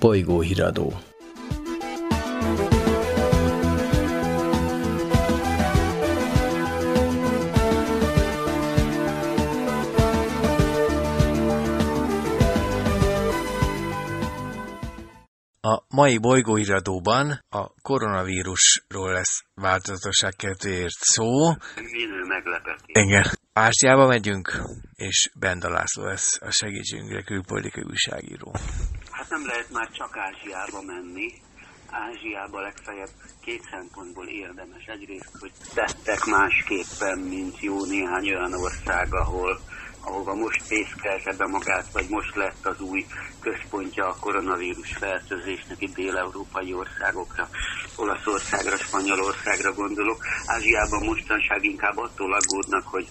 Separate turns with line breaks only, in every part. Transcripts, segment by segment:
Bolygóhíradó A mai bolygóiradóban a koronavírusról lesz változatosság kedvéért szó.
Minő meglepetés.
Igen. Ázsiába megyünk, és Benda László lesz a segítségünkre külpolitikai újságíró.
Hát nem lehet már csak Ázsiába menni. Ázsiába legfeljebb két szempontból érdemes. Egyrészt, hogy tettek másképpen, mint jó néhány olyan ország, ahol ahova most fészkelte be magát, vagy most lett az új központja a koronavírus fertőzésnek itt dél-európai országokra, Olaszországra, Spanyolországra gondolok. Ázsiában mostanság inkább attól aggódnak, hogy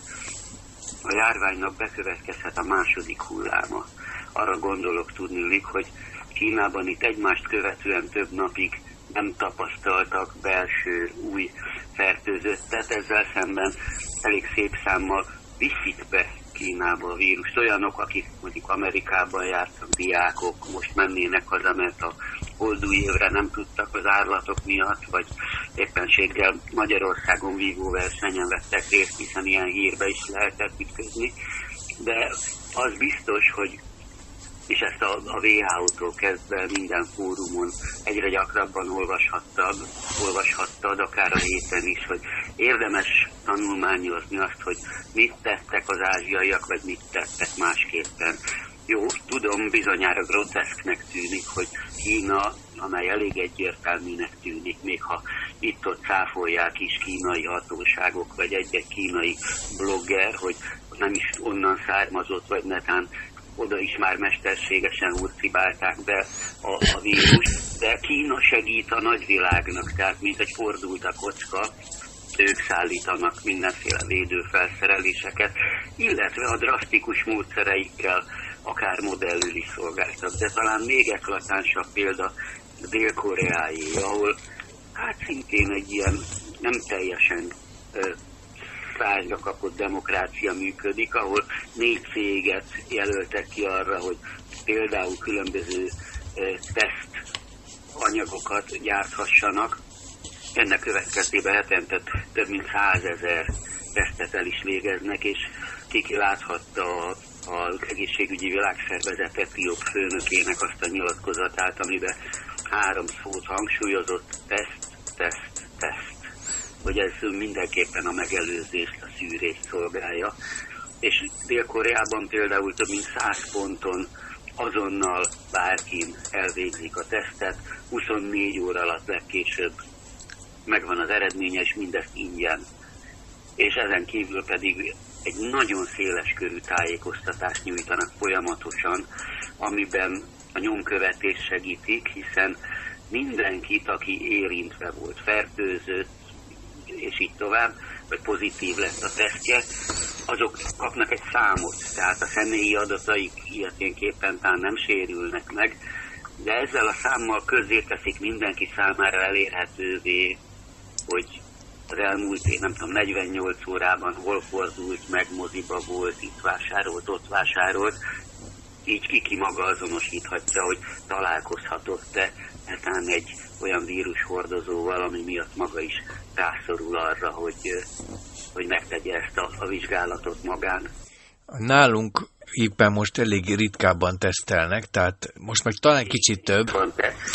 a járványnak bekövetkezhet a második hulláma. Arra gondolok tudni, hogy Kínában itt egymást követően több napig nem tapasztaltak belső új fertőzöttet, ezzel szemben elég szép számmal viszik be Kínába a vírus. Olyanok, akik mondjuk Amerikában jártak, diákok, most mennének haza, mert a holdúj évre nem tudtak az árlatok miatt, vagy éppenséggel Magyarországon vívó versenyen vettek részt, hiszen ilyen hírbe is lehetett ütközni. De az biztos, hogy és ezt a, a WHO-tól kezdve minden fórumon egyre gyakrabban olvashattad, olvashattad, akár a héten is, hogy érdemes tanulmányozni azt, hogy mit tettek az ázsiaiak, vagy mit tettek másképpen. Jó, tudom, bizonyára groteszknek tűnik, hogy Kína, amely elég egyértelműnek tűnik, még ha itt-ott cáfolják is kínai hatóságok, vagy egy-egy kínai blogger, hogy nem is onnan származott, vagy netán oda is már mesterségesen hurcibálták be a, a vírus, de Kína segít a nagyvilágnak, tehát mint egy fordult a kocka, ők szállítanak mindenféle védőfelszereléseket, illetve a drasztikus módszereikkel akár modellül is szolgáltak. De talán még eklatánsabb példa Dél-Koreáé, ahol hát szintén egy ilyen nem teljesen százra kapott demokrácia működik, ahol négy céget jelöltek ki arra, hogy például különböző teszt anyagokat gyárthassanak. Ennek következtében hetente több mint százezer tesztet el is végeznek, és kiki láthatta az egészségügyi világszervezet etióp főnökének azt a nyilatkozatát, amiben három szót hangsúlyozott, teszt, teszt, teszt hogy ez mindenképpen a megelőzést, a szűrést szolgálja. És Dél-Koreában például több mint 100 ponton azonnal bárkin elvégzik a tesztet, 24 óra alatt legkésőbb megvan az eredménye, és mindezt ingyen. És ezen kívül pedig egy nagyon széles körű tájékoztatást nyújtanak folyamatosan, amiben a nyomkövetés segítik, hiszen mindenkit, aki érintve volt, fertőzött, és így tovább, vagy pozitív lett a tesztje, azok kapnak egy számot, tehát a személyi adataik ilyeténképpen talán nem sérülnek meg, de ezzel a számmal teszik mindenki számára elérhetővé, hogy az elmúlt, én nem tudom, 48 órában hol fordult, meg moziba volt, itt vásárolt, ott vásárolt, így ki-ki maga azonosíthatja, hogy találkozhatott-e netán egy olyan vírushordozóval, ami miatt maga is rászorul arra, hogy, hogy megtegye ezt a, a vizsgálatot magán.
Nálunk éppen most elég ritkábban tesztelnek, tehát most meg talán kicsit több.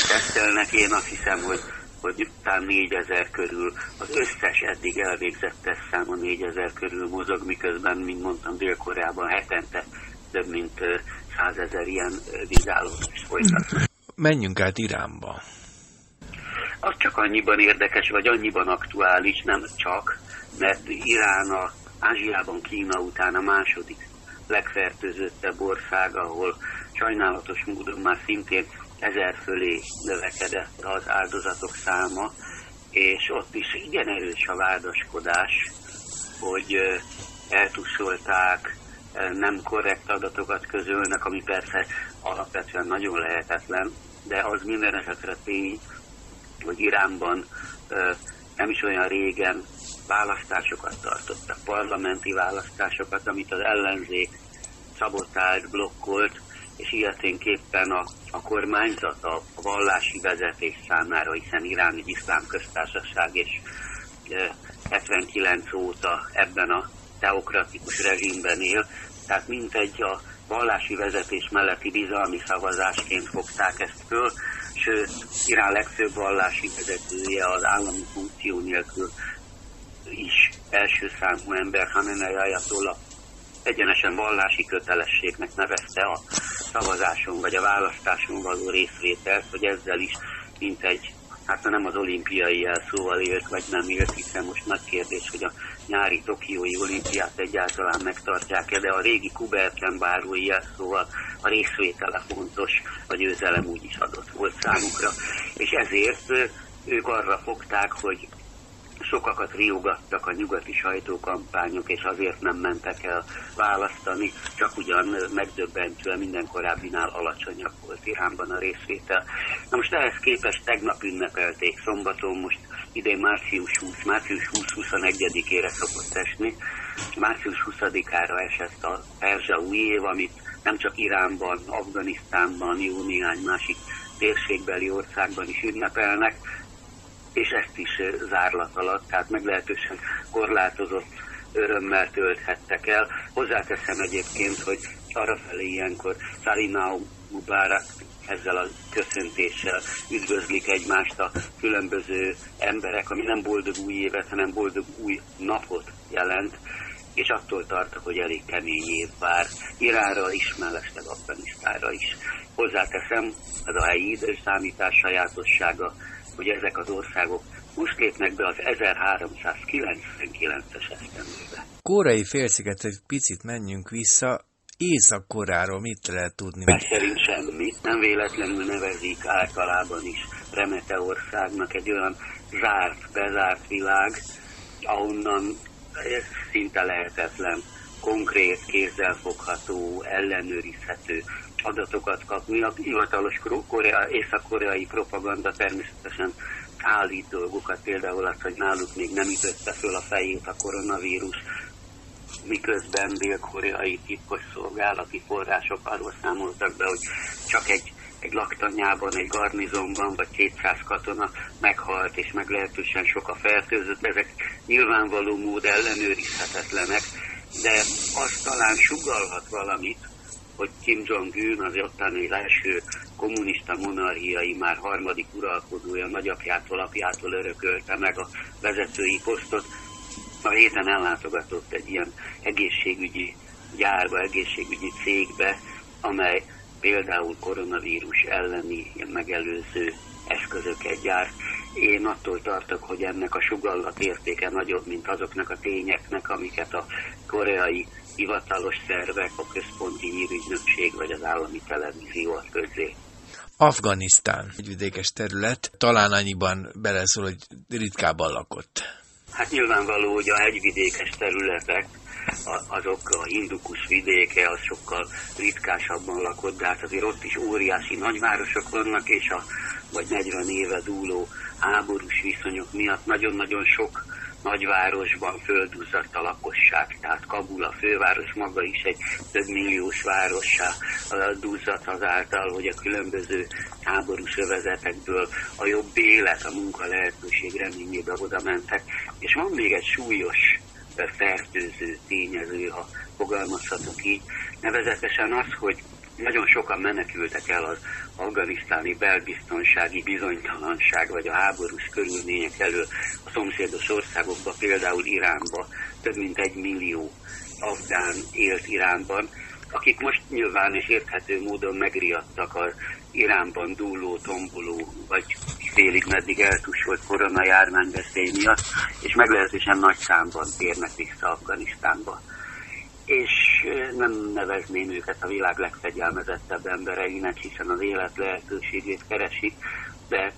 Tesztelnek, én azt hiszem, hogy hogy talán 4000 körül, az összes eddig elvégzett tesztszáma 4000 körül mozog, miközben, mint mondtam, Dél-Koreában hetente több mint 100 ezer ilyen vizsgálódást folytat.
Menjünk át Iránba.
Az csak annyiban érdekes, vagy annyiban aktuális, nem csak, mert Irán a Ázsiában Kína után a második legfertőzöttebb ország, ahol sajnálatos módon már szintén ezer fölé növekedett az áldozatok száma, és ott is igen erős a vádaskodás, hogy eltussolták, nem korrekt adatokat közölnek, ami persze alapvetően nagyon lehetetlen, de az minden esetre tény, hogy Iránban nem is olyan régen választásokat tartottak, parlamenti választásokat, amit az ellenzék szabotált, blokkolt, és ilyeténképpen a, a kormányzat, a, a vallási vezetés számára, hiszen Irán egy iszlám köztársaság, és e, 79 óta ebben a teokratikus rezsimben él, tehát mintegy a vallási vezetés melletti bizalmi szavazásként fogták ezt föl, sőt, Irán legfőbb vallási vezetője az állami funkció nélkül is első számú ember, Hamenei Ayatollah egyenesen vallási kötelességnek nevezte a szavazáson vagy a választáson való részvételt, hogy ezzel is mint egy, hát nem az olimpiai jelszóval élt, vagy nem élt, hiszen most nagy kérdés, hogy a nyári tokiói olimpiát egyáltalán megtartják-e, de a régi Kuberten bárói jelszóval a részvétele fontos, a győzelem úgy is adott volt számukra, és ezért ők arra fogták, hogy sokakat riogattak a nyugati sajtókampányok, és azért nem mentek el választani, csak ugyan megdöbbentően minden korábbinál alacsonyabb volt Iránban a részvétel. Na most ehhez képest tegnap ünnepelték szombaton, most idén március 20, március 20-21-ére szokott esni, március 20-ára esett a Perzsa új év, amit nem csak Iránban, Afganisztánban, jó néhány másik térségbeli országban is ünnepelnek, és ezt is zárlat alatt, tehát meglehetősen korlátozott örömmel tölthettek el. Hozzáteszem egyébként, hogy arrafelé ilyenkor Sarinau Mubarak ezzel a köszöntéssel üdvözlik egymást a különböző emberek, ami nem boldog új évet, hanem boldog új napot jelent, és attól tartok, hogy elég kemény év vár Iránra is, mellesleg Afganisztára is. Hozzáteszem, ez a helyi időszámítás sajátossága, hogy ezek az országok most lépnek be az 1399-es esztendőbe.
Kórai félsziget egy picit menjünk vissza, Észak-Koráról mit lehet tudni?
Meg szerint semmit. Nem véletlenül nevezik általában is Remete országnak egy olyan zárt, bezárt világ, ahonnan ez szinte lehetetlen, konkrét, kézzelfogható, ellenőrizhető adatokat kapni. A hivatalos korea, észak-koreai propaganda természetesen állít dolgokat, például az, hogy náluk még nem ütötte föl a fejét a koronavírus, miközben dél-koreai titkos szolgálati források arról számoltak be, hogy csak egy, egy laktanyában, egy garnizonban, vagy 200 katona meghalt, és meglehetősen sok a fertőzött. Ezek nyilvánvaló mód ellenőrizhetetlenek, de azt talán sugalhat valamit, hogy Kim Jong-un az ottani első kommunista monarchiai már harmadik uralkodója nagyapjától, apjától örökölte meg a vezetői posztot. A héten ellátogatott egy ilyen egészségügyi gyárba, egészségügyi cégbe, amely például koronavírus elleni megelőző eszközöket gyárt. Én attól tartok, hogy ennek a sugallat értéke nagyobb, mint azoknak a tényeknek, amiket a koreai hivatalos szervek, a központi hírügynökség vagy az állami televízió ad közé.
Afganisztán, egy vidékes terület, talán annyiban beleszól, hogy ritkábban lakott.
Hát nyilvánvaló, hogy a hegyvidékes területek, azok a hindukus vidéke, az sokkal ritkásabban lakott, de hát azért ott is óriási nagyvárosok vannak, és a vagy 40 éve dúló háborús viszonyok miatt nagyon-nagyon sok nagyvárosban földuzzadt a lakosság, tehát Kabul a főváros maga is egy több milliós várossá duzzadt azáltal, hogy a különböző háborús övezetekből a jobb élet, a munka lehetőség reményébe oda mentek. És van még egy súlyos fertőző tényező, ha fogalmazhatok így, nevezetesen az, hogy nagyon sokan menekültek el az afganisztáni belbiztonsági bizonytalanság vagy a háborús körülmények elől a szomszédos országokba, például Iránba. Több mint egy millió afgán élt Iránban, akik most nyilván és érthető módon megriadtak az Iránban dúló, tomboló, vagy félig meddig eltusolt korona járványveszély miatt, és meglehetősen nagy számban térnek vissza Afganisztánba és nem nevezném őket a világ legfegyelmezettebb embereinek, hiszen az élet lehetőségét keresik, de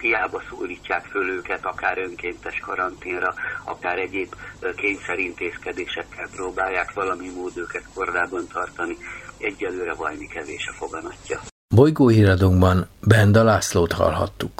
hiába szólítsák föl őket, akár önkéntes karanténra, akár egyéb kényszerintézkedésekkel próbálják valami mód őket kordában tartani. Egyelőre valami kevés a foganatja.
Bolygóhíradónkban Benda Lászlót hallhattuk.